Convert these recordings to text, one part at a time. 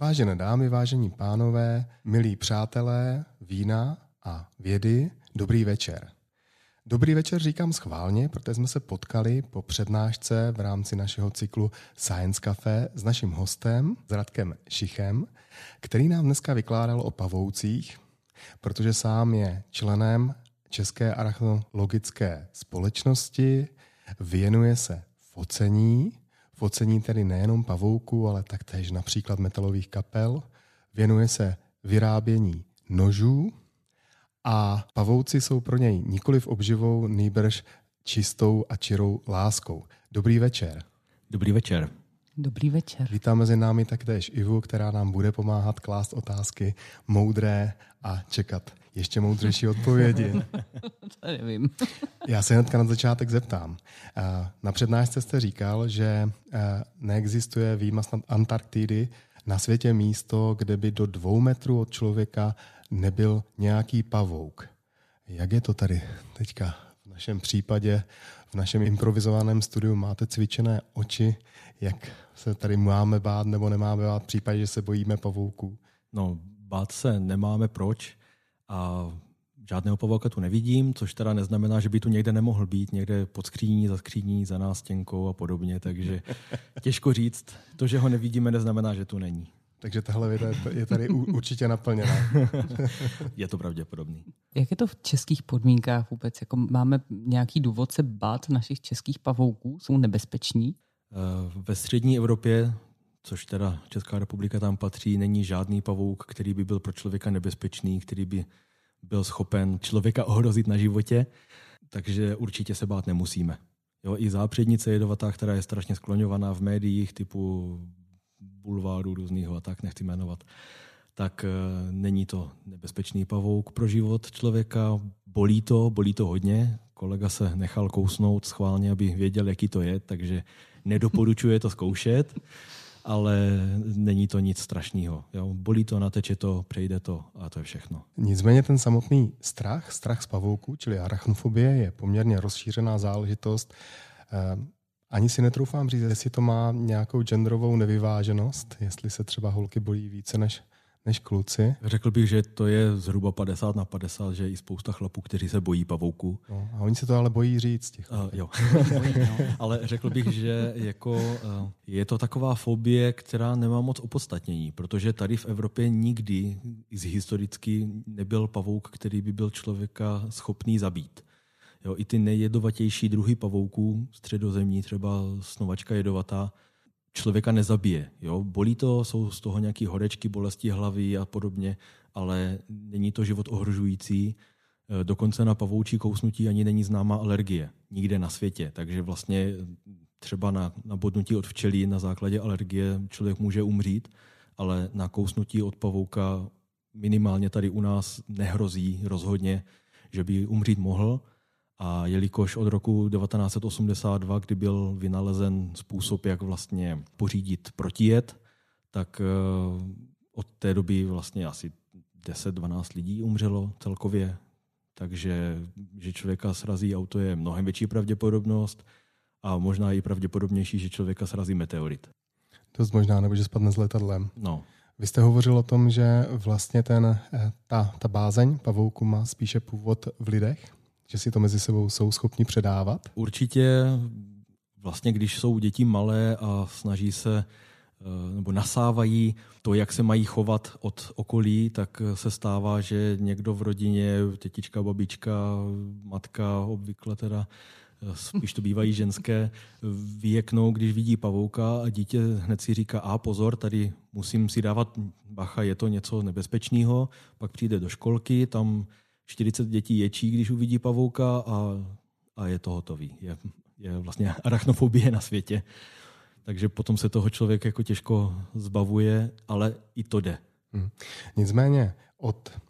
Vážené dámy, vážení pánové, milí přátelé vína a vědy, dobrý večer. Dobrý večer říkám schválně, protože jsme se potkali po přednášce v rámci našeho cyklu Science Café s naším hostem, s Radkem Šichem, který nám dneska vykládal o pavoucích, protože sám je členem České archeologické společnosti, věnuje se focení, focení tedy nejenom pavouků, ale taktéž například metalových kapel, věnuje se vyrábění nožů a pavouci jsou pro něj nikoli v obživou, nýbrž čistou a čirou láskou. Dobrý večer. Dobrý večer. Dobrý večer. Vítám mezi námi taktéž Ivu, která nám bude pomáhat klást otázky moudré a čekat ještě moudřejší odpovědi. to nevím. Já se hnedka na začátek zeptám. Na přednášce jste říkal, že neexistuje výjima snad Antarktidy na světě místo, kde by do dvou metrů od člověka nebyl nějaký pavouk. Jak je to tady teďka v našem případě, v našem improvizovaném studiu? Máte cvičené oči, jak se tady máme bát nebo nemáme bát v případě, že se bojíme pavouků? No, bát se nemáme proč a žádného pavouka tu nevidím, což teda neznamená, že by tu někde nemohl být, někde pod skříní, za skříní, za nástěnkou a podobně, takže těžko říct. To, že ho nevidíme, neznamená, že tu není. Takže tahle věta je tady určitě naplněná. je to pravděpodobný. Jak je to v českých podmínkách vůbec? Jako máme nějaký důvod se bát našich českých pavouků? Jsou nebezpeční? Eh, ve střední Evropě, což teda Česká republika tam patří, není žádný pavouk, který by byl pro člověka nebezpečný, který by byl schopen člověka ohrozit na životě, takže určitě se bát nemusíme. Jo, I zápřednice jedovatá, která je strašně skloňovaná v médiích typu bulváru různého a tak, nechci jmenovat, tak e, není to nebezpečný pavouk pro život člověka. Bolí to, bolí to hodně. Kolega se nechal kousnout schválně, aby věděl, jaký to je, takže nedoporučuje to zkoušet, ale není to nic strašného. Bolí to, nateče to, přejde to a to je všechno. Nicméně ten samotný strach, strach z pavouku, čili arachnofobie, je poměrně rozšířená záležitost. E, ani si netroufám říct, jestli to má nějakou genderovou nevyváženost, jestli se třeba holky bojí více než, než kluci. Řekl bych, že to je zhruba 50 na 50, že je i spousta chlapů, kteří se bojí pavouku. No, a oni se to ale bojí říct. Těch uh, jo. ale řekl bych, že jako, uh, je to taková fobie, která nemá moc opodstatnění, protože tady v Evropě nikdy z historicky nebyl pavouk, který by byl člověka schopný zabít. Jo, I ty nejjedovatější druhy pavouků, středozemní, třeba snovačka jedovatá, člověka nezabije. Jo? Bolí to, jsou z toho nějaké horečky, bolesti hlavy a podobně, ale není to život ohrožující. E, dokonce na pavoučí kousnutí ani není známá alergie nikde na světě. Takže vlastně třeba na, na bodnutí od včelí na základě alergie člověk může umřít, ale na kousnutí od pavouka minimálně tady u nás nehrozí rozhodně, že by umřít mohl. A jelikož od roku 1982, kdy byl vynalezen způsob, jak vlastně pořídit protijed, tak eh, od té doby vlastně asi 10-12 lidí umřelo celkově. Takže, že člověka srazí auto je mnohem větší pravděpodobnost a možná i pravděpodobnější, že člověka srazí meteorit. Dost možná, nebo že spadne s letadlem. No. Vy jste hovořil o tom, že vlastně ten, eh, ta, ta bázeň pavouku má spíše původ v lidech že si to mezi sebou jsou schopni předávat? Určitě vlastně, když jsou děti malé a snaží se eh, nebo nasávají to, jak se mají chovat od okolí, tak se stává, že někdo v rodině, tetička, babička, matka, obvykle teda eh, spíš to bývají ženské, vyjeknou, když vidí pavouka a dítě hned si říká, a pozor, tady musím si dávat bacha, je to něco nebezpečného, pak přijde do školky, tam 40 dětí ječí, když uvidí pavouka a, a je to hotový. Je, je vlastně arachnofobie na světě. Takže potom se toho člověk jako těžko zbavuje, ale i to jde. Hmm. Nicméně od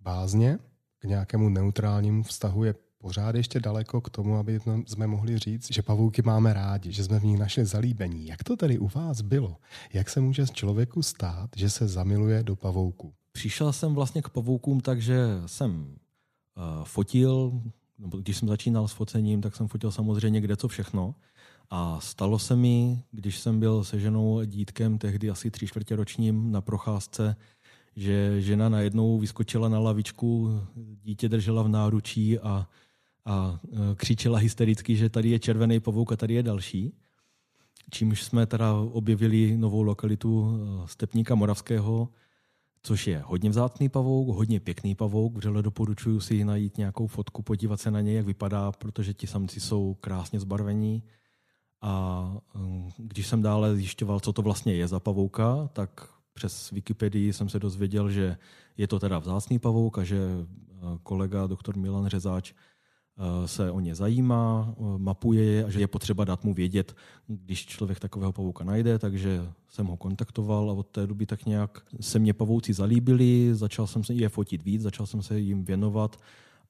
bázně k nějakému neutrálnímu vztahu je pořád ještě daleko k tomu, aby jsme mohli říct, že pavouky máme rádi, že jsme v nich našli zalíbení. Jak to tedy u vás bylo? Jak se může z člověku stát, že se zamiluje do pavouku? Přišel jsem vlastně k pavoukům tak, že jsem uh, fotil, když jsem začínal s focením, tak jsem fotil samozřejmě kde co všechno. A stalo se mi, když jsem byl se ženou dítkem, tehdy asi tři čtvrtě ročním na procházce, že žena najednou vyskočila na lavičku, dítě držela v náručí a, a e, křičela hystericky, že tady je červený pavouk a tady je další. Čímž jsme teda objevili novou lokalitu e, Stepníka Moravského, což je hodně vzácný pavouk, hodně pěkný pavouk. Vřele doporučuji si najít nějakou fotku, podívat se na něj, jak vypadá, protože ti samci jsou krásně zbarvení. A um, když jsem dále zjišťoval, co to vlastně je za pavouka, tak přes Wikipedii jsem se dozvěděl, že je to teda vzácný pavouk a že uh, kolega doktor Milan Řezáč se o ně zajímá, uh, mapuje je a že je potřeba dát mu vědět, když člověk takového pavouka najde, takže jsem ho kontaktoval a od té doby tak nějak se mě pavouci zalíbili, začal jsem se je fotit víc, začal jsem se jim věnovat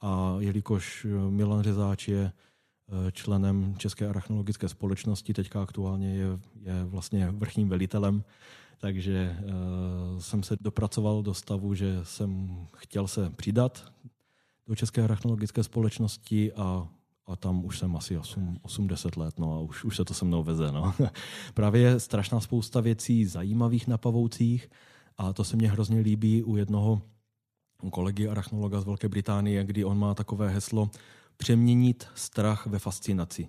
a jelikož Milan Řezáč je Eh, členem České arachnologické společnosti, teďka aktuálně je, je vlastně vrchním velitelem, takže jsem se dopracoval do stavu, že jsem chtěl se přidat do České arachnologické společnosti a, a tam už jsem asi 8-10 let no a už, už se to se mnou veze. No. Právě je strašná spousta věcí zajímavých na pavoucích a to se mně hrozně líbí u jednoho kolegy arachnologa z Velké Británie, kdy on má takové heslo přeměnit strach ve fascinaci.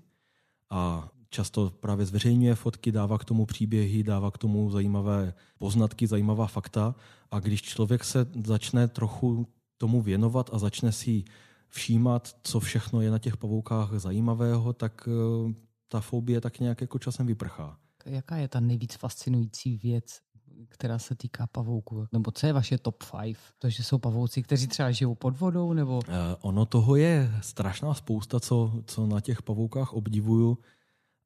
A často právě zveřejňuje fotky, dává k tomu příběhy, dává k tomu zajímavé poznatky, zajímavá fakta. A když člověk se začne trochu tomu věnovat a začne si všímat, co všechno je na těch pavoukách zajímavého, tak eh, ta fobie tak nějak jako časem vyprchá. Jaká je ta nejvíc fascinující věc která se týká pavouků? Nebo co je vaše top 5? To, že jsou pavouci, kteří třeba žijou pod vodou? Nebo... Uh, ono toho je strašná spousta, co, co na těch pavoukách obdivuju.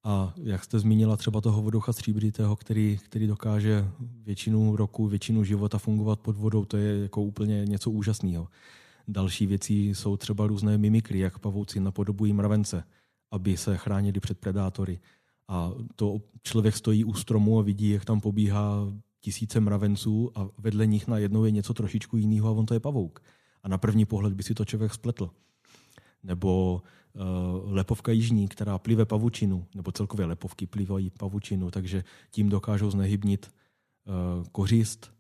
A jak jste zmínila třeba toho voducha stříbřitého, který, který dokáže většinu roku, většinu života fungovat pod vodou, to je jako úplně něco úžasného. Další věcí jsou třeba různé mimikry, jak pavouci napodobují mravence, aby se chránili před predátory. A to člověk stojí u stromu a vidí, jak tam pobíhá tisíce mravenců a vedle nich najednou je něco trošičku jiného a on to je pavouk. A na první pohled by si to člověk spletl. Nebo lepovka jižní, která plive pavučinu, nebo celkově lepovky plivají pavučinu, takže tím dokážou znehybnit uh, kořist,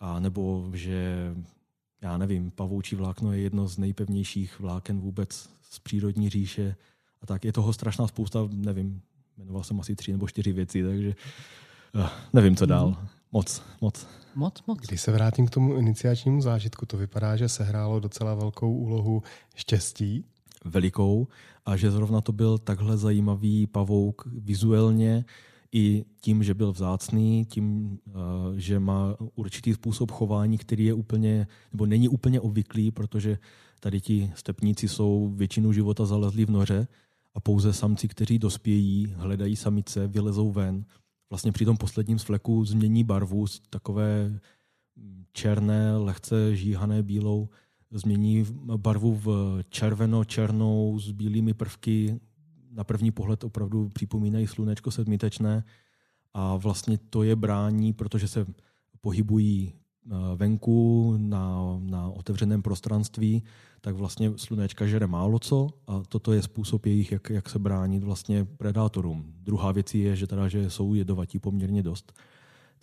a nebo že, já nevím, pavoučí vlákno je jedno z nejpevnějších vláken vůbec z přírodní říše. A tak je toho strašná spousta, nevím, jmenoval jsem asi tři nebo čtyři věci, takže uh, nevím, co dál. Mm. Moc, moc. Moc, moc. Když se vrátím k tomu iniciačnímu zážitku, to vypadá, že se hrálo docela velkou úlohu štěstí. Velikou a že zrovna to byl takhle zajímavý pavouk vizuálně i tím, že byl vzácný, tím, eh, že má určitý způsob chování, který je úplně, nebo není úplně obvyklý, protože tady ti stepníci jsou většinu života zalezli v noře a pouze samci, kteří dospějí, hledají samice, vylezou ven. Vlastně při tom posledním svleku změní barvu z takové černé, lehce žíhané bílou, změní barvu v červeno-černou s bílými prvky. Na první pohled opravdu připomínají slunečko sedmitečné a vlastně to je brání, protože se pohybují eh, venku na, na otevřeném prostranství, tak vlastně slunečka žere málo co a toto je způsob jejich, jak, jak se bránit vlastně predátorům. Druhá věc je, že, teda, že jsou jedovatí poměrně dost.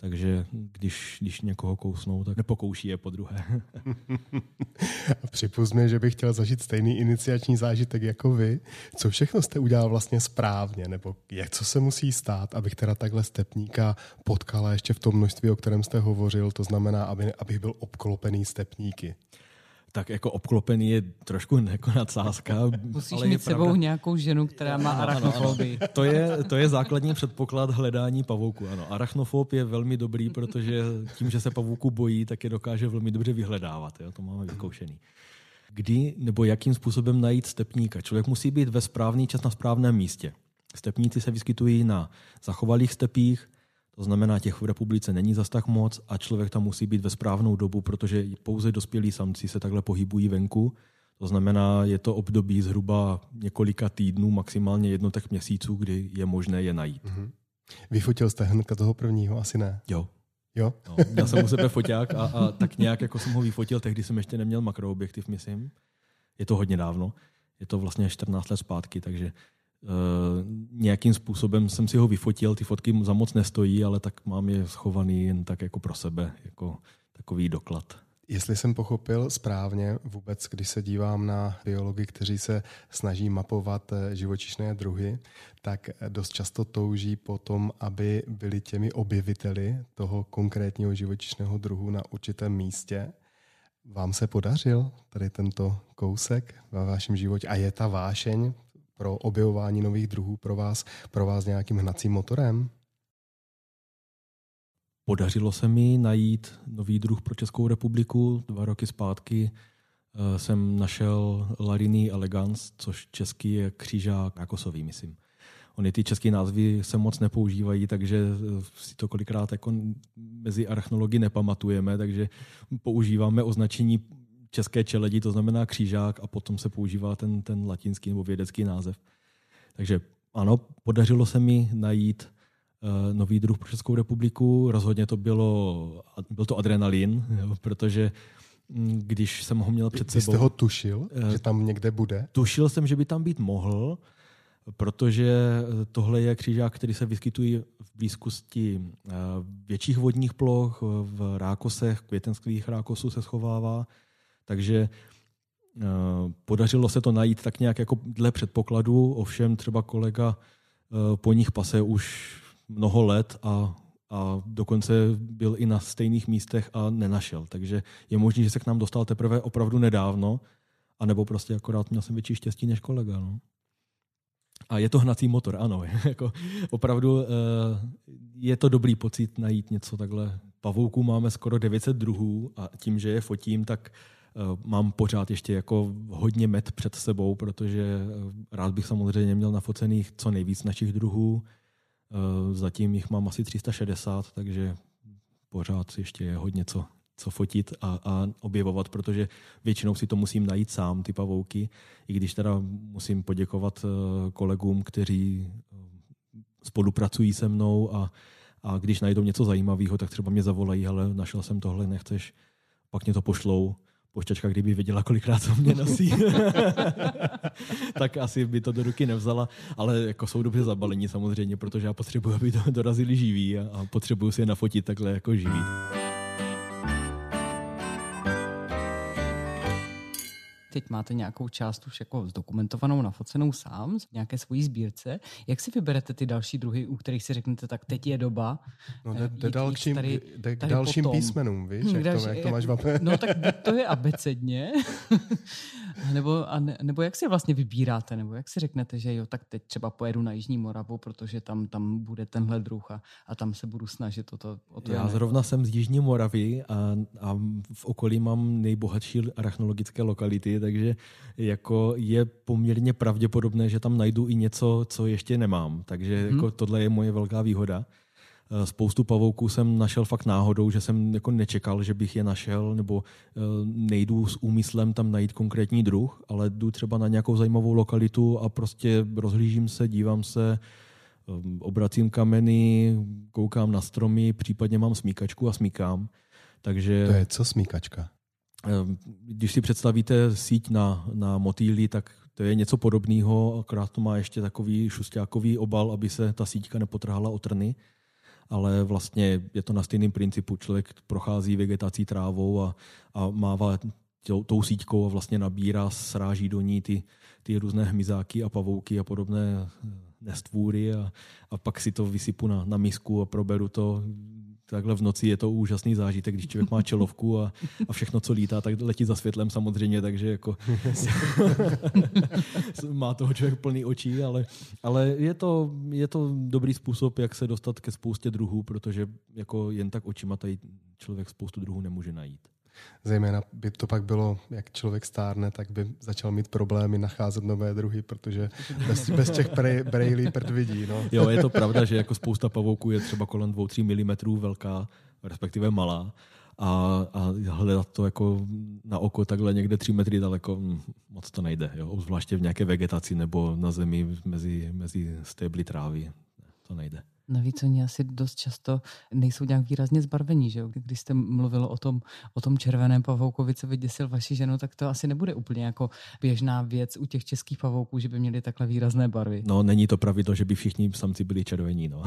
Takže když, když někoho kousnou, tak nepokouší je po druhé. Připust mi, že bych chtěl zažít stejný iniciační zážitek jako vy. Co všechno jste udělal vlastně správně? Nebo jak co se musí stát, abych teda takhle stepníka potkala ještě v tom množství, o kterém jste hovořil, to znamená, aby, abych byl obklopený stepníky? Tak jako obklopený je trošku jako nadsázka. Musíš ale mít sebou pravda... nějakou ženu, která má arachnofobii. To je, to je základní předpoklad hledání pavouku. Ano, arachnofob je velmi dobrý, protože tím, že se pavouku bojí, tak je dokáže velmi dobře vyhledávat. Jo? To máme vyzkoušený. Kdy nebo jakým způsobem najít stepníka? Člověk musí být ve správný čas na správném místě. Stepníci se vyskytují na zachovalých stepích, to znamená, těch v republice není zas tak moc a člověk tam musí být ve správnou dobu, protože pouze dospělí samci se takhle pohybují venku. To znamená, je to období zhruba několika týdnů, maximálně jednotek měsíců, kdy je možné je najít. Mm-hmm. Vyfotil jste hnedka toho prvního? Asi ne. Jo. Jo? No, měl jsem u sebe foťák a, a tak nějak jako jsem ho vyfotil, tehdy jsem ještě neměl makroobjektiv, myslím. Je to hodně dávno. Je to vlastně 14 let zpátky, takže nějakým způsobem jsem si ho vyfotil, ty fotky za moc nestojí, ale tak mám je schovaný jen tak jako pro sebe, jako takový doklad. Jestli jsem pochopil správně, vůbec když se dívám na biology, kteří se snaží mapovat eh, živočišné druhy, tak eh, dost často touží po tom, aby byli těmi objeviteli toho konkrétního živočišného druhu na určitém místě. Vám se podařil tady tento kousek ve vašem životě a je ta vášeň pro objevování nových druhů pro vás, pro vás nějakým hnacím motorem? Podařilo se mi najít nový druh pro Českou republiku. Dva roky zpátky eh, jsem našel Larini elegans, což český je křížák rakosový, myslím. Ony ty české názvy se moc nepoužívají, takže eh, si to kolikrát jako mezi arachnology nepamatujeme, takže používáme označení české čeledi, to znamená křížák, a potom se používá ten, ten latinský nebo vědecký název. Takže ano, podařilo se mi najít uh, nový druh pro Českou republiku. Rozhodně to bylo, byl to adrenalin, jo, protože mm, když jsem ho měl před sebou... jste ho tušil, uh, že tam někde bude? Tušil jsem, že by tam být mohl, protože tohle je křížák, který se vyskytuje v blízkosti uh, větších vodních ploch, v rákosech, květenských rákosů se schovává, takže uh, podařilo se to najít tak nějak jako dle předpokladu, ovšem třeba kolega uh, po nich pase už mnoho let a, a dokonce byl i na stejných místech a nenašel. Takže je možné, že se k nám dostal teprve opravdu nedávno, anebo prostě akorát měl jsem větší štěstí než kolega. No. A je to hnací motor, ano. jako opravdu eh, je to dobrý pocit najít něco takhle. Pavouků máme skoro 900 druhů a tím, že je fotím, tak eh, mám pořád ještě jako hodně met před sebou, protože eh, rád bych samozřejmě měl nafocených co nejvíc našich druhů. Eh, zatím jich mám asi 360, takže pořád ještě je hodně co, co fotit a, a objevovat, protože většinou si to musím najít sám, ty pavouky, i když teda musím poděkovat eh, kolegům, kteří eh, spolupracují se mnou a, a když najdou něco zajímavého, tak třeba mě zavolají, ale našel jsem tohle, nechceš, pak mě to pošlou pošťačka, kdyby věděla, kolikrát to mě nosí, tak asi by to do ruky nevzala, ale jako jsou dobře zabalení samozřejmě, protože já potřebuji, aby to dorazili živí a, a potřebuju si je nafotit takhle jako živý. Teď máte nějakou část už jako zdokumentovanou, nafocenou sám, v nějaké svojí sbírce. Jak si vyberete ty další druhy, u kterých si řeknete, tak teď je doba? No jde, jde dalším, tady, jde k dalším potom. písmenům, víš, jak, další, to, jak to máš v No tak to je abecedně, nebo, a ne, nebo jak si vlastně vybíráte, nebo jak si řeknete, že jo, tak teď třeba pojedu na Jižní Moravu, protože tam, tam bude tenhle druh a, a tam se budu snažit o to. O to Já zrovna jsem z Jižní Moravy a, a v okolí mám nejbohatší arachnologické lokality, takže jako je poměrně pravděpodobné, že tam najdu i něco, co ještě nemám. Takže hmm. jako tohle je moje velká výhoda. Eh, spoustu pavouků jsem našel fakt náhodou, že jsem jako nečekal, že bych je našel, nebo eh, nejdu s úmyslem tam najít konkrétní druh, ale jdu třeba na nějakou zajímavou lokalitu a prostě rozhlížím se, dívám se, eh, obracím kameny, koukám na stromy, případně mám smíkačku a smíkám. Takže... To je co smíkačka? Když si představíte síť na, na motýly, tak to je něco podobného, akorát to má ještě takový šustákový obal, aby se ta síťka nepotrhala o trny, ale vlastně je to na stejném principu. Člověk prochází vegetací trávou a, a mává tou, tou síťkou a vlastně nabírá, sráží do ní ty, ty různé hmyzáky a pavouky a podobné nestvůry a, a pak si to vysypu na, na misku a proberu to takhle v noci je to úžasný zážitek, když člověk má čelovku a, a všechno, co lítá, tak letí za světlem samozřejmě, takže jako má toho člověk plný očí, ale, ale je, to, je to dobrý způsob, jak se dostat ke spoustě druhů, protože jako jen tak očima tady člověk spoustu druhů nemůže najít. Zejména by to pak bylo, jak člověk stárne, tak by začal mít problémy nacházet nové druhy, protože bez, bez těch brejlí prd vidí. No. Jo, je to pravda, že jako spousta pavouků je třeba kolem 2-3 mm velká, respektive malá. A, a hledat to jako na oko takhle někde 3 metry daleko, hm, moc to nejde. Jo? Zvláště v nějaké vegetaci nebo na zemi mezi, mezi stébly trávy. To nejde. Navíc oni asi dost často nejsou nějak výrazně zbarvení, že jo? Když jste mluvilo o tom, o tom červeném pavoukovi, co vyděsil vaši ženu, tak to asi nebude úplně jako běžná věc u těch českých pavouků, že by měli takhle výrazné barvy. No, není to pravidlo, že by všichni samci byli červení. No.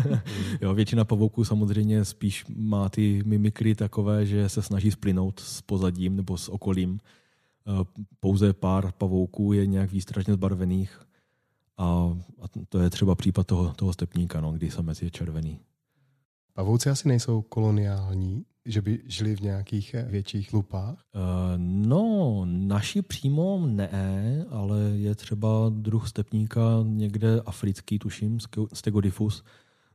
jo, většina pavouků samozřejmě spíš má ty mimikry takové, že se snaží splynout s pozadím nebo s okolím. Eh, pouze pár pavouků je nějak výstražně zbarvených a, a to je třeba případ toho, toho stepníka, no, kdy samec je červený. Pavouci asi nejsou koloniální, že by žili v nějakých větších lupách? Uh, no, naši přímo ne, ale je třeba druh stepníka někde africký, tuším, Stegodifus,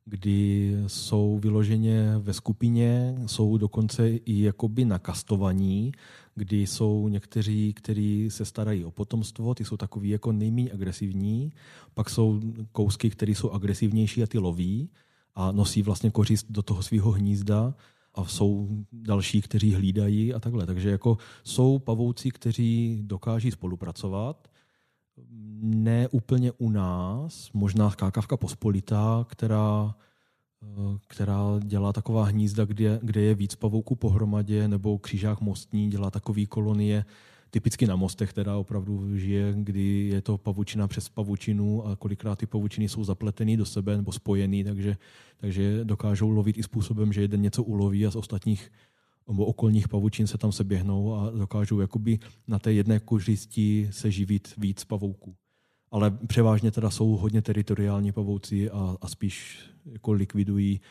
kdy jsou vyloženě ve skupině, jsou dokonce i jakoby nakastovaní, kdy jsou někteří, kteří se starají o potomstvo, ty jsou takový jako nejméně agresivní, pak jsou kousky, které jsou agresivnější a ty loví a nosí vlastně kořist do toho svého hnízda a jsou další, kteří hlídají a takhle. Takže jako jsou pavouci, kteří dokáží spolupracovat, ne úplně u nás, možná kákavka pospolitá, která, eh, která dělá taková hnízda, kde, kde je víc pavouků pohromadě, nebo křížák mostní dělá takové kolonie, typicky na mostech, která opravdu žije, kdy je to pavučina přes pavučinu a kolikrát ty pavučiny jsou zapletený do sebe nebo spojený, takže, takže dokážou lovit i způsobem, že jeden něco uloví a z ostatních nebo okolních pavučin se tam se běhnou a dokážou jakoby na té jedné kořisti se živit víc pavouků. Ale převážně teda jsou hodně teritoriální pavouci a, a spíš jako likvidují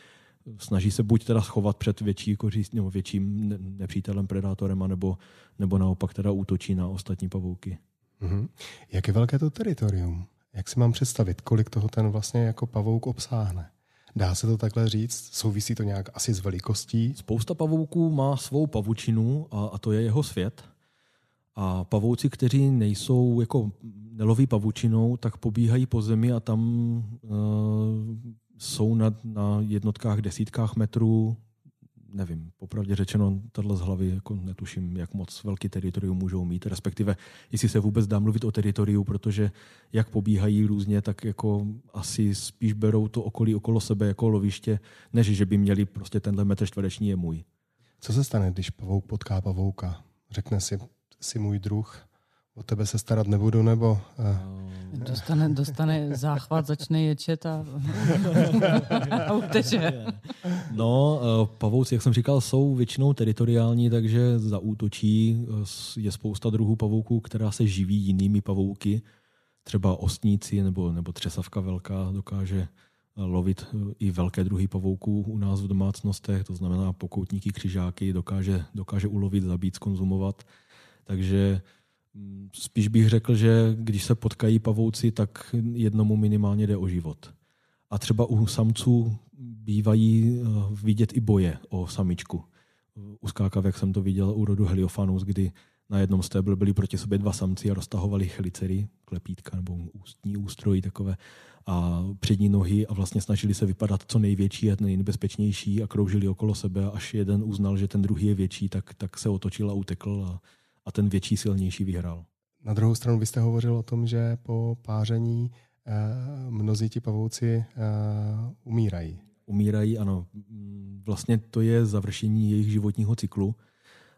snaží se buď teda schovat před větší kořist, nebo větším nepřítelem, predátorem, nebo, nebo naopak teda útočí na ostatní pavouky. Mm-hmm. Jak je velké to teritorium? Jak si mám představit, kolik toho ten vlastně jako pavouk obsáhne? Dá se to takhle říct? Souvisí to nějak asi s velikostí? Spousta pavouků má svou pavučinu a, a to je jeho svět. A pavouci, kteří nejsou jako neloví pavučinou, tak pobíhají po zemi a tam uh, jsou na, na jednotkách, desítkách metrů, nevím, popravdě řečeno, tohle z hlavy jako netuším, jak moc velký teritorium můžou mít, respektive jestli se vůbec dá mluvit o teritoriu, protože jak pobíhají různě, tak jako asi spíš berou to okolí okolo sebe jako loviště, než že by měli prostě tenhle metr čtvereční je můj. Co se stane, když pavouk potká pavouka? Řekne si, si můj druh, o tebe se starat nebudu, nebo... Uh... Dostane, dostane záchvat, začne ječet a, a uteče. No, eh, pavouci, jak jsem říkal, jsou většinou teritoriální, takže zaútočí. Eh, je spousta druhů pavouků, která se živí jinými pavouky. Třeba ostníci nebo, nebo třesavka velká dokáže lovit i velké druhy pavouků u nás v domácnostech, to znamená pokoutníky, křižáky, dokáže, dokáže ulovit, zabít, skonzumovat. Takže spíš bych řekl, že když se potkají pavouci, tak jednomu minimálně jde o život. A třeba u samců bývají eh, vidět i boje o samičku. U skákav, jsem to viděl u rodu Heliofanus, kdy na jednom stéblu byli proti sobě dva samci a roztahovali chelicery, klepítka nebo ústní ústrojí takové a přední nohy a vlastně snažili se vypadat co největší a nejnebezpečnější a kroužili okolo sebe, až jeden uznal, že ten druhý je větší, tak, tak se otočil a utekl a a ten větší, silnější vyhrál. Na druhou stranu byste hovořil o tom, že po páření eh, mnozí ti pavouci eh, umírají. Umírají, ano. Vlastně to je završení jejich životního cyklu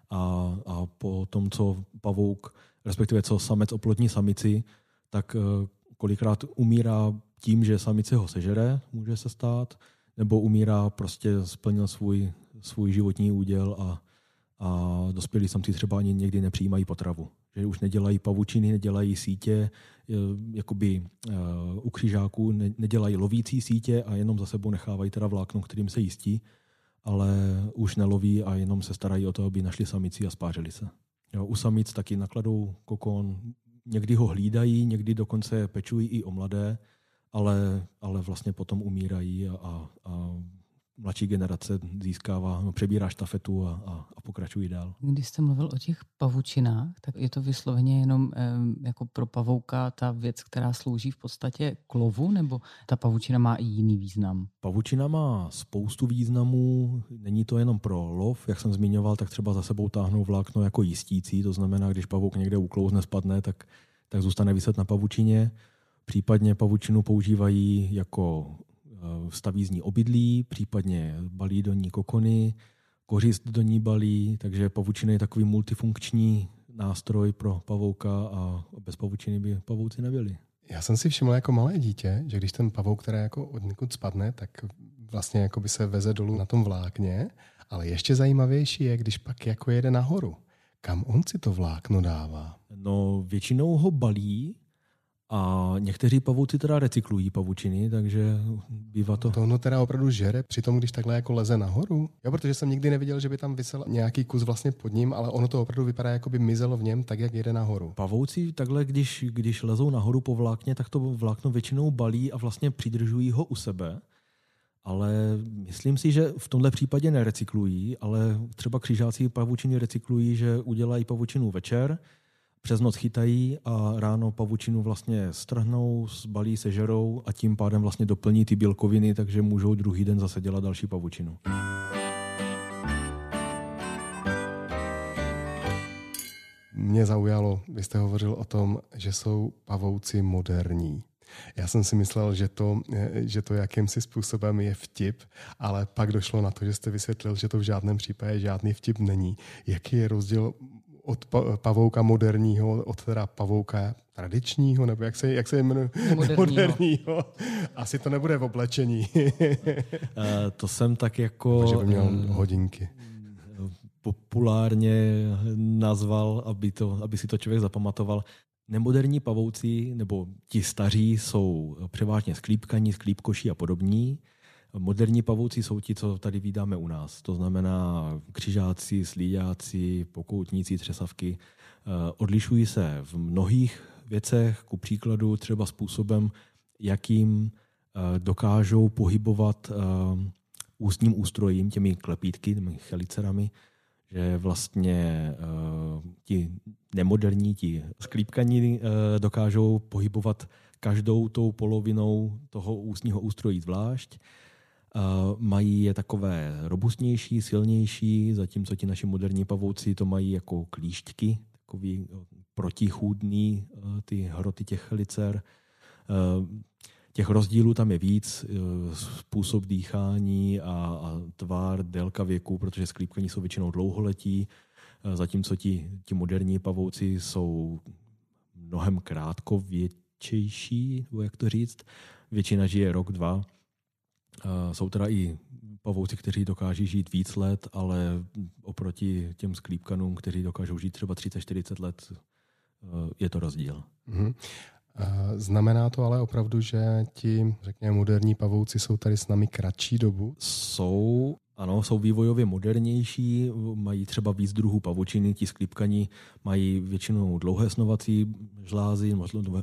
a, a po tom, co pavouk, respektive co samec oplodní samici, tak eh, kolikrát umírá tím, že samice ho sežere, může se stát, nebo umírá prostě splnil svůj, svůj životní úděl a a dospělí samci třeba ani někdy nepřijímají potravu. Že už nedělají pavučiny, nedělají sítě, jakoby uh, u křižáků nedělají lovící sítě a jenom za sebou nechávají teda vlákno, kterým se jistí, ale už neloví a jenom se starají o to, aby našli samici a spářili se. Jo, u samic taky nakladou kokon, někdy ho hlídají, někdy dokonce pečují i o mladé, ale, ale vlastně potom umírají a, a, a mladší generace získává, no, přebírá štafetu a, a, a pokračují dál. Když jste mluvil o těch pavučinách, tak je to vysloveně jenom eh, jako pro pavouka ta věc, která slouží v podstatě k lovu, nebo ta pavučina má i jiný význam? Pavučina má spoustu významů, není to jenom pro lov, jak jsem zmiňoval, tak třeba za sebou táhnou vlákno jako jistící, to znamená, když pavouk někde uklouzne, spadne, tak, tak zůstane vyset na pavučině. Případně pavučinu používají jako staví z ní obydlí, případně balí do ní kokony, kořist do ní balí, takže pavučina je takový multifunkční nástroj pro pavouka a bez pavučiny by pavouci nebyli. Já jsem si všiml jako malé dítě, že když ten pavouk, který jako od někud spadne, tak vlastně jako by se veze dolů na tom vlákně, ale ještě zajímavější je, když pak jako jede nahoru. Kam on si to vlákno dává? No většinou ho balí a někteří pavouci teda recyklují pavučiny, takže bývá to... To ono teda opravdu žere při tom, když takhle jako leze nahoru? Jo, protože jsem nikdy neviděl, že by tam vysel nějaký kus vlastně pod ním, ale ono to opravdu vypadá, jako by mizelo v něm, tak jak jede nahoru. Pavouci takhle, když, když lezou nahoru po vlákně, tak to vlákno většinou balí a vlastně přidržují ho u sebe. Ale myslím si, že v tomhle případě nerecyklují, ale třeba křižáci pavučiny recyklují, že udělají pavučinu večer, přes noc chytají a ráno pavučinu vlastně strhnou, zbalí, sežerou a tím pádem vlastně doplní ty bílkoviny, takže můžou druhý den zase dělat další pavučinu. Mě zaujalo, vy jste hovořil o tom, že jsou pavouci moderní. Já jsem si myslel, že to, že to jakýmsi způsobem je vtip, ale pak došlo na to, že jste vysvětlil, že to v žádném případě žádný vtip není. Jaký je rozdíl od pavouka moderního, od teda pavouka tradičního, nebo jak se, jak se jmenuje? Moderního. moderního. Asi to nebude v oblečení. Eh, to jsem tak jako... Že by měl hodinky. Populárně nazval, aby, to, aby si to člověk zapamatoval. Nemoderní pavouci, nebo ti staří, jsou převážně sklípkaní, sklípkoší a podobní. Moderní pavouci jsou ti, co tady vydáme u nás. To znamená křižáci, slíďáci, pokoutníci, třesavky. Eh, odlišují se v mnohých věcech, ku příkladu třeba způsobem, jakým eh, dokážou pohybovat eh, ústním ústrojím, těmi klepítky, těmi chelicerami, že vlastně ti nemoderní, ti sklípkaní dokážou pohybovat každou tou polovinou toho ústního ústrojí zvlášť mají je takové robustnější, silnější, zatímco ti naši moderní pavouci to mají jako klíšťky, takový eh, protichůdný, eh, ty hroty těch licer. Eh, těch rozdílů tam je víc, způsob dýchání a, a tvár, délka věku, protože sklípkaní jsou většinou dlouholetí, zatímco ti, ti moderní pavouci jsou mnohem krátkověčejší, jak to říct. Většina žije rok, dva jsou teda i pavouci, kteří dokáží žít víc let, ale oproti těm sklípkanům, kteří dokážou žít třeba 30-40 let, eh, je to rozdíl. Mm-hmm. Znamená to ale opravdu, že ti, řekněme, moderní pavouci jsou tady s námi kratší dobu? Jsou, ano, jsou vývojově modernější, mají třeba víc druhů pavučiny, ti sklípkaní mají většinou dlouhé snovací žlázy,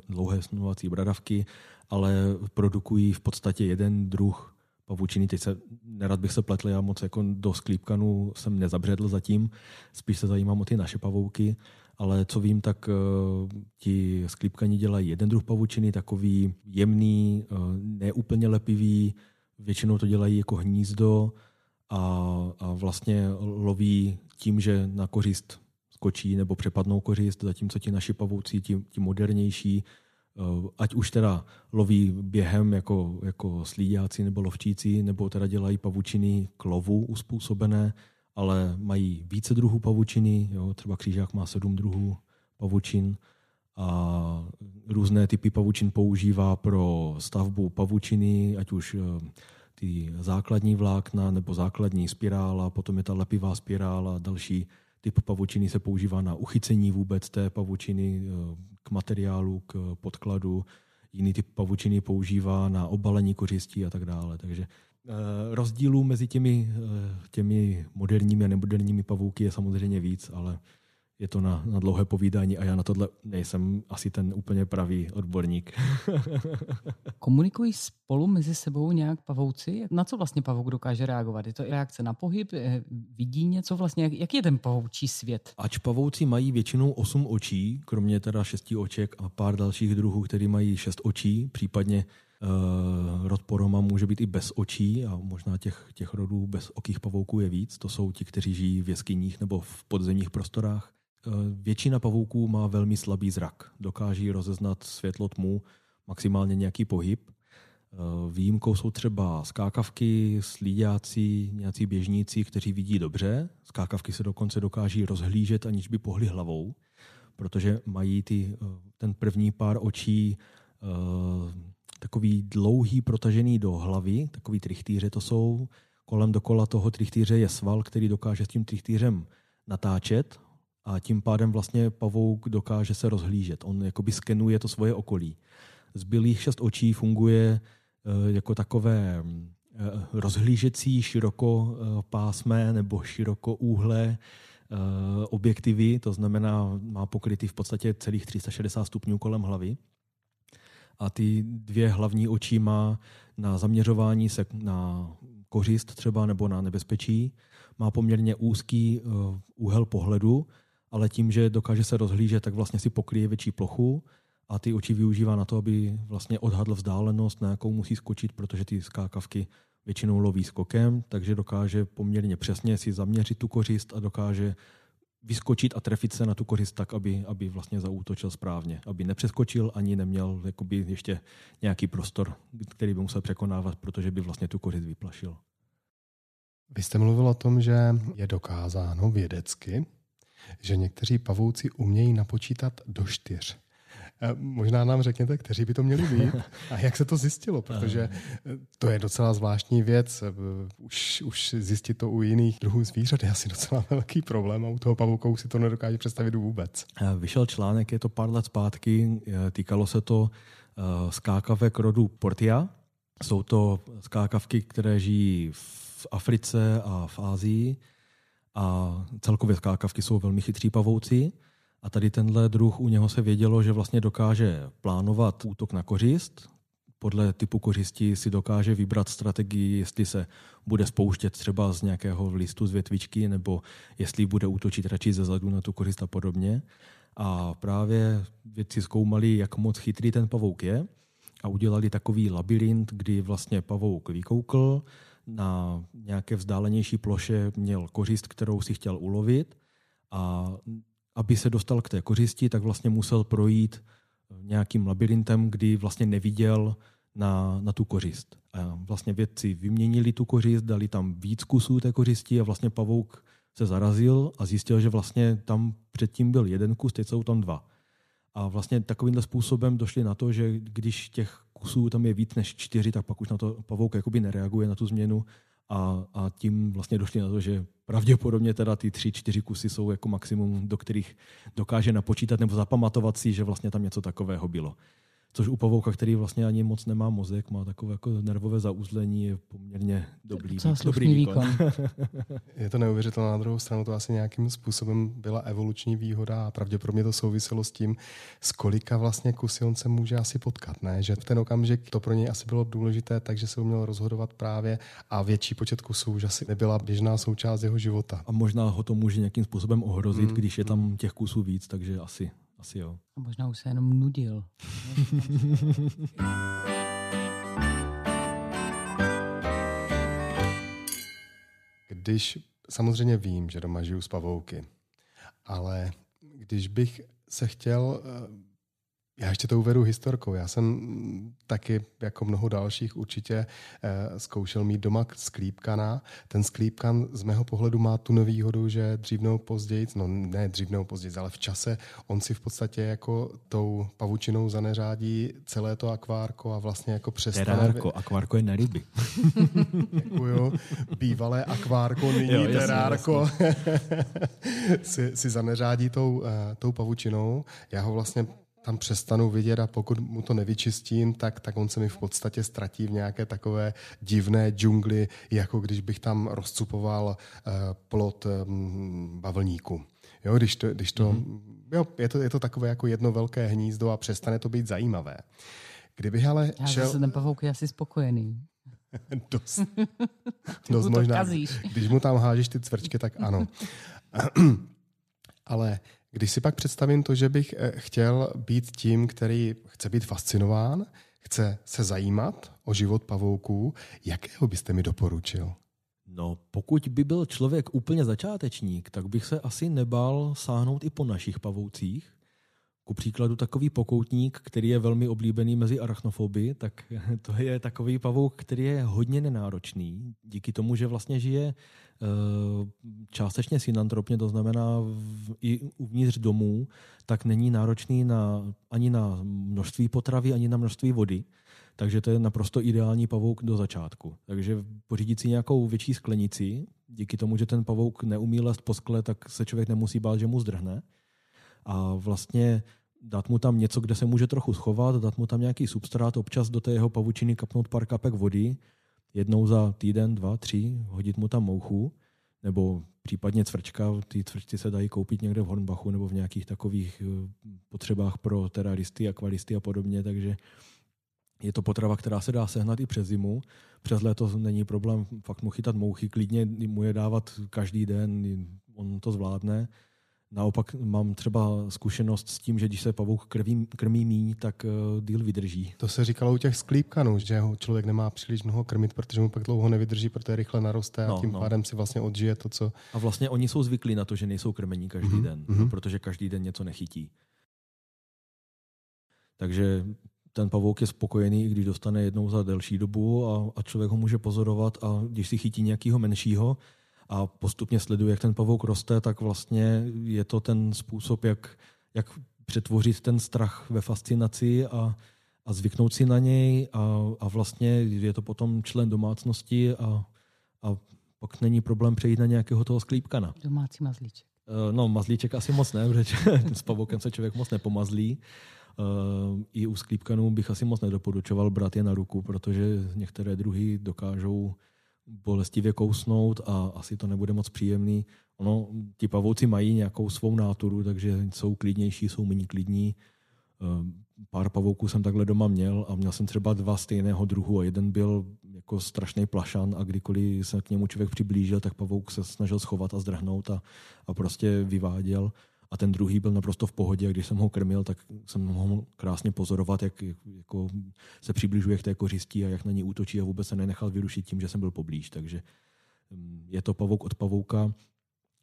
dlouhé snovací bradavky, ale produkují v podstatě jeden druh pavučiny. Teď se, nerad bych se pletl, já moc jako do sklípkanů jsem nezabředl zatím, spíš se zajímám o ty naše pavouky, ale co vím, tak uh, ti sklípkani dělají jeden druh pavučiny, takový jemný, uh, neúplně lepivý, většinou to dělají jako hnízdo a, a vlastně loví tím, že na kořist skočí nebo přepadnou kořist, zatímco ti naši pavouci, ti, ti modernější, ať už teda loví během jako, jako slíďáci nebo lovčíci, nebo teda dělají pavučiny k lovu uspůsobené, ale mají více druhů pavučiny, jo, třeba křížák má sedm druhů pavučin a různé typy pavučin používá pro stavbu pavučiny, ať už eh, ty základní vlákna nebo základní spirála, potom je ta lepivá spirála, další typ pavučiny se používá na uchycení vůbec té pavučiny eh, k materiálu, k podkladu. Jiný typ pavučiny používá na obalení kořistí a tak dále. Takže eh, rozdílů mezi těmi, eh, těmi moderními a nemoderními pavouky je samozřejmě víc, ale je to na, na dlouhé povídání a já na tohle nejsem asi ten úplně pravý odborník. Komunikují spolu mezi sebou nějak pavouci? Na co vlastně pavouk dokáže reagovat? Je to reakce na pohyb? Eh, vidí něco vlastně? Jak je ten pavoučí svět? Ač pavouci mají většinou 8 očí, kromě teda šesti oček a pár dalších druhů, který mají 6 očí, případně Uh, rod poroma může být i bez očí a možná těch, těch rodů bez okých pavouků je víc. To jsou ti, kteří žijí v jeskyních nebo v podzemních prostorách. Eh, většina pavouků má velmi slabý zrak. Dokáží rozeznat světlo tmu, maximálně nějaký pohyb. Výjimkou jsou třeba skákavky, slíďáci, nějací běžníci, kteří vidí dobře. Skákavky se dokonce dokáží rozhlížet, aniž by pohli hlavou, protože mají ty, ten první pár očí takový dlouhý protažený do hlavy, takový trichtýře to jsou. Kolem dokola toho trichtýře je sval, který dokáže s tím trichtýřem natáčet a tím pádem vlastně pavouk dokáže se rozhlížet. On jakoby skenuje to svoje okolí. Zbylých šest očí funguje eh, jako takové eh, rozhlížecí širokopásmé nebo širokoúhlé eh, objektivy, to znamená, má pokrytý v podstatě celých 360 stupňů kolem hlavy a ty dvě hlavní oči má na zaměřování se na kořist třeba nebo na nebezpečí. Má poměrně úzký úhel pohledu, ale tím, že dokáže se rozhlížet, tak vlastně si pokryje větší plochu a ty oči využívá na to, aby vlastně odhadl vzdálenost, na jakou musí skočit, protože ty skákavky většinou loví skokem, takže dokáže poměrně přesně si zaměřit tu kořist a dokáže vyskočit a trefit se na tu kořist tak, aby, aby vlastně zaútočil správně. Aby nepřeskočil ani neměl jakoby ještě nějaký prostor, který by musel překonávat, protože by vlastně tu kořist vyplašil. Vy jste mluvil o tom, že je dokázáno vědecky, že někteří pavouci umějí napočítat do čtyř. Možná nám řekněte, kteří by to měli být a jak se to zjistilo, protože to je docela zvláštní věc. Už, už zjistit to u jiných druhů zvířat je asi docela velký problém a u toho pavouka si to nedokáže představit vůbec. Vyšel článek, je to pár let zpátky, týkalo se to eh, skákavek rodu Portia. Jsou to skákavky, které žijí v Africe a v Ázii a celkově skákavky jsou velmi chytří pavouci. A tady tenhle druh, u něho se vědělo, že vlastně dokáže plánovat útok na kořist. Podle typu kořisti si dokáže vybrat strategii, jestli se bude spouštět třeba z nějakého listu z větvičky, nebo jestli bude útočit radši ze zadu na tu kořist a podobně. A právě vědci zkoumali, jak moc chytrý ten pavouk je a udělali takový labirint, kdy vlastně pavouk vykoukl, na nějaké vzdálenější ploše měl kořist, kterou si chtěl ulovit a aby se dostal k té kořisti, tak vlastně musel projít eh, nějakým labirintem, kdy vlastně neviděl na, na tu kořist. A vlastně vědci vyměnili tu kořist, dali tam víc kusů té kořisti a vlastně pavouk se zarazil a zjistil, že vlastně tam předtím byl jeden kus, teď jsou tam dva. A vlastně takovýmhle způsobem došli na to, že když těch kusů tam je víc než čtyři, tak pak už na to pavouk jakoby nereaguje na tu změnu a, a tím vlastně došli na to, že pravděpodobně teda ty tři, čtyři kusy jsou jako maximum, do kterých dokáže napočítat nebo zapamatovat si, že vlastně tam něco takového bylo. Což u pavouka, který vlastně ani moc nemá mozek, má takové jako nervové zauzlení, je poměrně dobrý, dobrý výkon. je to neuvěřitelné. Na druhou stranu to asi nějakým způsobem byla evoluční výhoda a pravděpodobně to souviselo s tím, s kolika vlastně kusy on se může asi potkat. Ne? Že v ten okamžik to pro něj asi bylo důležité, takže se uměl rozhodovat právě a větší počet kusů už asi nebyla běžná součást jeho života. A možná ho to může nějakým způsobem ohrozit, hmm. když je tam těch kusů víc, takže asi asi jo. A možná už se jenom nudil. Když samozřejmě vím, že doma žiju s pavouky, ale když bych se chtěl eh, já ještě to uvedu historkou. Já jsem taky, jako mnoho dalších, určitě eh, zkoušel mít doma sklípkana. Ten sklípkan z mého pohledu má tu nevýhodu, že dřív nebo později, no ne dřív nebo později, ale v čase on si v podstatě jako tou pavučinou zaneřádí celé to akvárko a vlastně jako přestane... Terárko, akvárko je na ryby. Děkuju. Bývalé akvárko, nyní jo, terárko. si, si zaneřádí tou, uh, tou pavučinou. Já ho vlastně tam přestanu vidět a pokud mu to nevyčistím, tak, tak on se mi v podstatě ztratí v nějaké takové divné džungli, jako když bych tam rozcupoval uh, plot um, bavlníku. Jo, když to, když to, mm-hmm. jo, je, to, je to takové jako jedno velké hnízdo a přestane to být zajímavé. Kdybych ale Já šel... ten pavouk je asi spokojený. dost, dost možná. Když mu tam hážeš ty cvrčky, tak ano. ale když si pak představím to, že bych eh, chtěl být tím, který chce být fascinován, chce se zajímat o život pavouků, jakého byste mi doporučil? No, pokud by byl člověk úplně začátečník, tak bych se asi nebál sáhnout i po našich pavoucích. Ku příkladu takový pokoutník, který je velmi oblíbený mezi arachnofoby, tak to je takový pavouk, který je hodně nenáročný. Díky tomu, že vlastně žije eh, částečně synantropně, to znamená v, i uvnitř domů, tak není náročný na, ani na množství potravy, ani na množství vody. Takže to je naprosto ideální pavouk do začátku. Takže pořídit si nějakou větší sklenici, díky tomu, že ten pavouk neumí lézt po skle, tak se člověk nemusí bát, že mu zdrhne. A vlastně dát mu tam něco, kde se může trochu schovat, dát mu tam nějaký substrát, občas do té jeho pavučiny kapnout pár kapek vody, jednou za týden, dva, tři, hodit mu tam mouchu, nebo případně cvrčka, ty cvrčci se dají koupit někde v Hornbachu nebo v nějakých takových eh, potřebách pro teraristy, akvalisty a podobně, takže je to potrava, která se dá sehnat i přes zimu. Přes léto není problém fakt mu chytat mouchy, klidně mu je dávat každý den, on to zvládne. Naopak mám třeba zkušenost s tím, že když se pavouk krví, krmí míň, tak uh, díl vydrží. To se říkalo u těch sklípkanů, že ho člověk nemá příliš mnoho krmit, protože mu pak dlouho nevydrží, protože rychle naroste a no, tím no. pádem si vlastně odžije to, co... A vlastně oni jsou zvyklí na to, že nejsou krmení každý mm-hmm. den, mm-hmm. protože každý den něco nechytí. Takže ten pavouk je spokojený, když dostane jednou za delší dobu a, a člověk ho může pozorovat a když si chytí nějakého menšího a postupně sleduje, jak ten pavouk roste, tak vlastně je to ten způsob, jak, jak přetvořit ten strach ve fascinaci a, a zvyknout si na něj a, a vlastně je to potom člen domácnosti a, a pak není problém přejít na nějakého toho sklípkana. Domácí mazlíček. Eh, no, mazlíček asi moc ne, protože s pavoukem se člověk moc nepomazlí. Eh, I u sklípkanů bych asi moc nedoporučoval brát je na ruku, protože některé druhy dokážou bolestivě kousnout a asi to nebude moc příjemný. Ono, ti pavouci mají nějakou svou náturu, takže jsou klidnější, jsou méně klidní. Eh, pár pavouků jsem takhle doma měl a měl jsem třeba dva stejného druhu a jeden byl jako strašný plašan a kdykoliv se k němu člověk přiblížil, tak pavouk se snažil schovat a zdrhnout a, a prostě vyváděl a ten druhý byl naprosto v pohodě. A když jsem ho krmil, tak jsem mohl krásně pozorovat, jak jako se přibližuje k té kořistí a jak na ní útočí a vůbec se nenechal vyrušit tím, že jsem byl poblíž. Takže mm, je to pavouk od pavouka.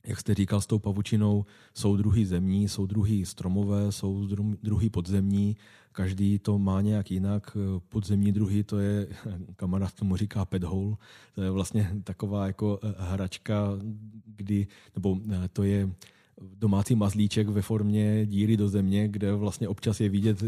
Jak jste říkal, s tou pavučinou jsou druhy zemní, jsou druhy stromové, jsou druhy podzemní. Každý to má nějak jinak. Podzemní druhy, to je, kamarád tomu říká pet hole, to je vlastně taková jako eh, hračka, kdy, nebo eh, to je domácí mazlíček ve formě díry do země, kde vlastně občas je vidět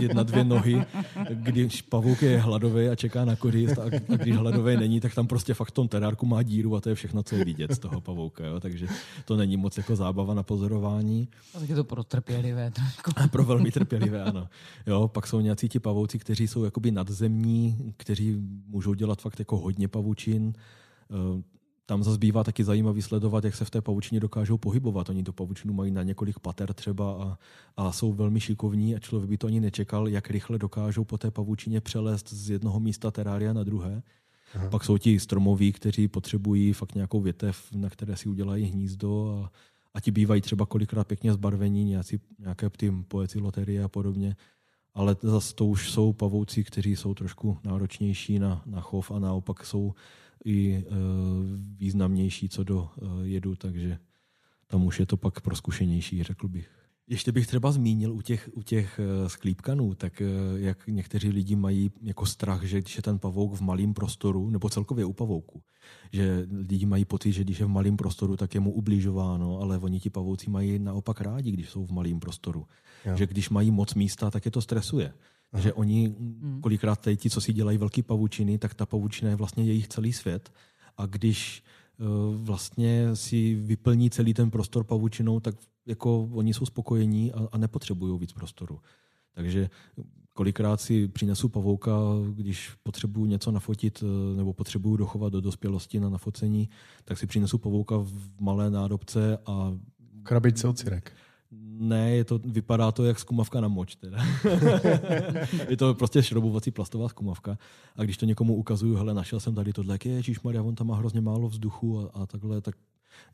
jedna, dvě nohy, když pavouk je hladový a čeká na kořist a, a když hladový není, tak tam prostě fakt v tom terárku má díru a to je všechno, co je vidět z toho pavouka. Jo? Takže to není moc jako zábava na pozorování. A tak je to pro trpělivé trošku. pro velmi trpělivé, ano. Jo, pak jsou nějací ti pavouci, kteří jsou jakoby nadzemní, kteří můžou dělat fakt jako hodně pavučin tam zase bývá taky zajímavý sledovat, jak se v té pavučině dokážou pohybovat. Oni tu pavučinu mají na několik pater třeba a, a jsou velmi šikovní a člověk by to ani nečekal, jak rychle dokážou po té pavučině přelézt z jednoho místa terária na druhé. Aha. Pak jsou ti stromoví, kteří potřebují fakt nějakou větev, na které si udělají hnízdo a, a ti bývají třeba kolikrát pěkně zbarvení, nějací, nějaké ty poeci loterie a podobně. Ale zase to už jsou pavouci, kteří jsou trošku náročnější na, na chov a naopak jsou i e, významnější co do e, jedu, takže tam už je to pak proskušenější, řekl bych. Ještě bych třeba zmínil u těch, u těch e, sklípkanů, tak jak někteří lidi mají jako strach, že když je ten pavouk v malém prostoru, nebo celkově u pavouku, že lidi mají pocit, že když je v malém prostoru, tak je mu ubližováno, ale oni ti pavouci mají naopak rádi, když jsou v malém prostoru. Jo. Že když mají moc místa, tak je to stresuje. Aha. Že oni hmm. kolikrát tady ti, co si dělají velký pavučiny, tak ta pavučina je vlastně jejich celý svět. A když uh, vlastně si vyplní celý ten prostor pavučinou, tak jako oni jsou spokojení a, a nepotřebují víc prostoru. Takže kolikrát si přinesu pavouka, když potřebuju něco nafotit eh, nebo potřebuju dochovat do dospělosti na nafocení, tak si přinesu pavouka v malé nádobce a... Krabice od cirek. Ne, je to, vypadá to jak skumavka na moč. Teda. je to prostě šrobovací plastová skumavka. A když to někomu ukazuju, hele, našel jsem tady tohle, Ježíš Maria, on tam má hrozně málo vzduchu a, a takhle, tak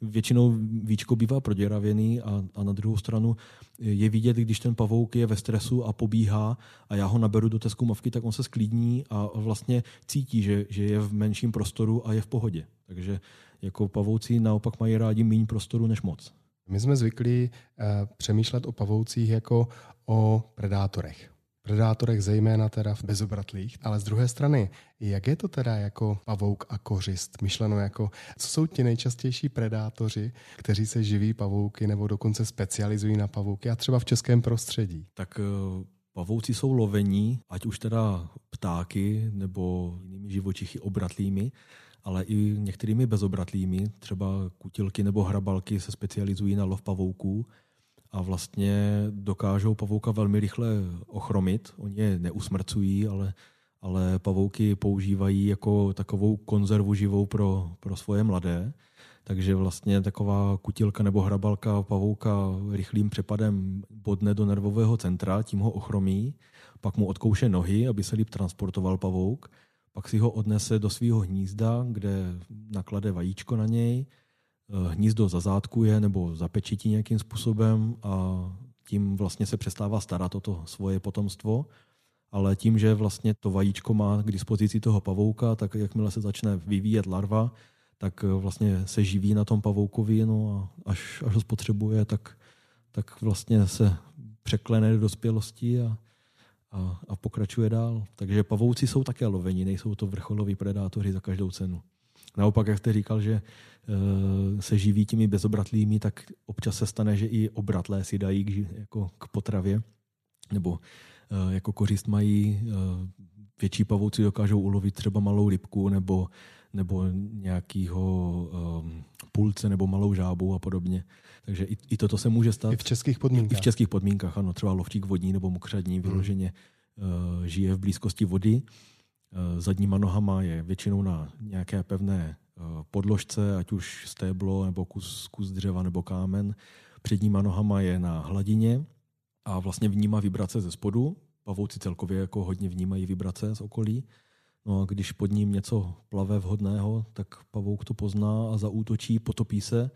většinou víčko bývá proděravěný a, a na druhou stranu je vidět, když ten pavouk je ve stresu a pobíhá a já ho naberu do té skumavky, tak on se sklidní a vlastně cítí, že, že je v menším prostoru a je v pohodě. Takže jako pavouci naopak mají rádi méně prostoru než moc. My jsme zvyklí uh, přemýšlet o pavoucích jako o predátorech. Predátorech zejména teda v bezobratlých, ale z druhé strany, jak je to teda jako pavouk a kořist? Myšleno jako, co jsou ti nejčastější predátoři, kteří se živí pavouky nebo dokonce specializují na pavouky a třeba v českém prostředí? Tak uh Pavouci jsou lovení, ať už teda ptáky nebo jinými živočichy obratlými, ale i některými bezobratlými, třeba kutilky nebo hrabalky se specializují na lov pavouků a vlastně dokážou pavouka velmi rychle ochromit. Oni je neusmrcují, ale, ale pavouky používají jako takovou konzervu živou pro, pro svoje mladé. Takže vlastně taková kutilka nebo hrabalka pavouka rychlým přepadem bodne do nervového centra, tím ho ochromí, pak mu odkouše nohy, aby se líp transportoval pavouk, pak si ho odnese do svého hnízda, kde naklade vajíčko na něj, hnízdo zazátkuje nebo zapečití nějakým způsobem a tím vlastně se přestává starat o to svoje potomstvo. Ale tím, že vlastně to vajíčko má k dispozici toho pavouka, tak jakmile se začne vyvíjet larva, tak eh, vlastně se živí na tom pavoukovi no a až, až ho spotřebuje, tak, tak vlastně se překlene do dospělosti a, a, a pokračuje dál. Takže pavouci jsou také loveni, nejsou to vrcholoví predátoři za každou cenu. Naopak, jak jste říkal, že e, se živí těmi bezobratlými, tak občas se stane, že i obratlé si dají k, jako k potravě, nebo e, jako kořist mají e, větší pavouci dokážou ulovit třeba malou rybku nebo nebo nějakýho um, půlce nebo malou žábu a podobně. Takže i, i toto se může stát. I v českých podmínkách. I v českých podmínkách, ano. Třeba lovčík vodní nebo mokřadní hmm. vyloženě uh, žije v blízkosti vody. Uh, zadníma nohama je většinou na nějaké pevné uh, podložce, ať už stéblo nebo kus, kus dřeva nebo kámen. Předníma nohama je na hladině a vlastně vnímá vibrace ze spodu. Pavouci celkově jako hodně vnímají vibrace z okolí. No a když pod ním něco plave vhodného, tak pavouk to pozná a zaútočí, potopí se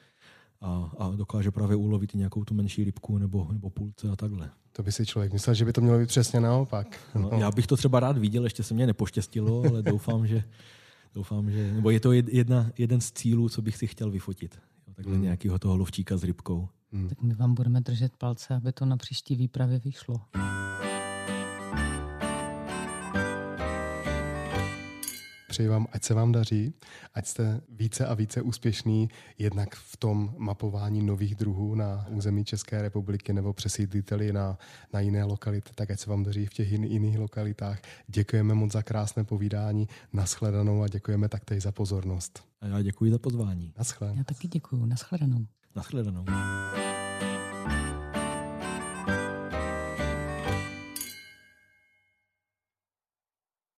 a, a dokáže právě ulovit nějakou tu menší rybku nebo, nebo půlce a takhle. To by si člověk myslel, že by to mělo být přesně naopak. No, já bych to třeba rád viděl, ještě se mě nepoštěstilo, ale doufám, že, doufám, že nebo je to jedna, jeden z cílů, co bych si chtěl vyfotit. Jo, takhle hmm. nějakého toho lovčíka s rybkou. Hmm. Tak my vám budeme držet palce, aby to na příští výpravě vyšlo. Přeji vám, ať se vám daří, ať jste více a více úspěšný jednak v tom mapování nových druhů na území České republiky nebo přesídliteli na, na jiné lokality, tak ať se vám daří v těch jin, jiných lokalitách. Děkujeme moc za krásné povídání, naschledanou a děkujeme taktéž za pozornost. A já děkuji za pozvání. Naschle. Já taky děkuji, naschledanou. Naschledanou.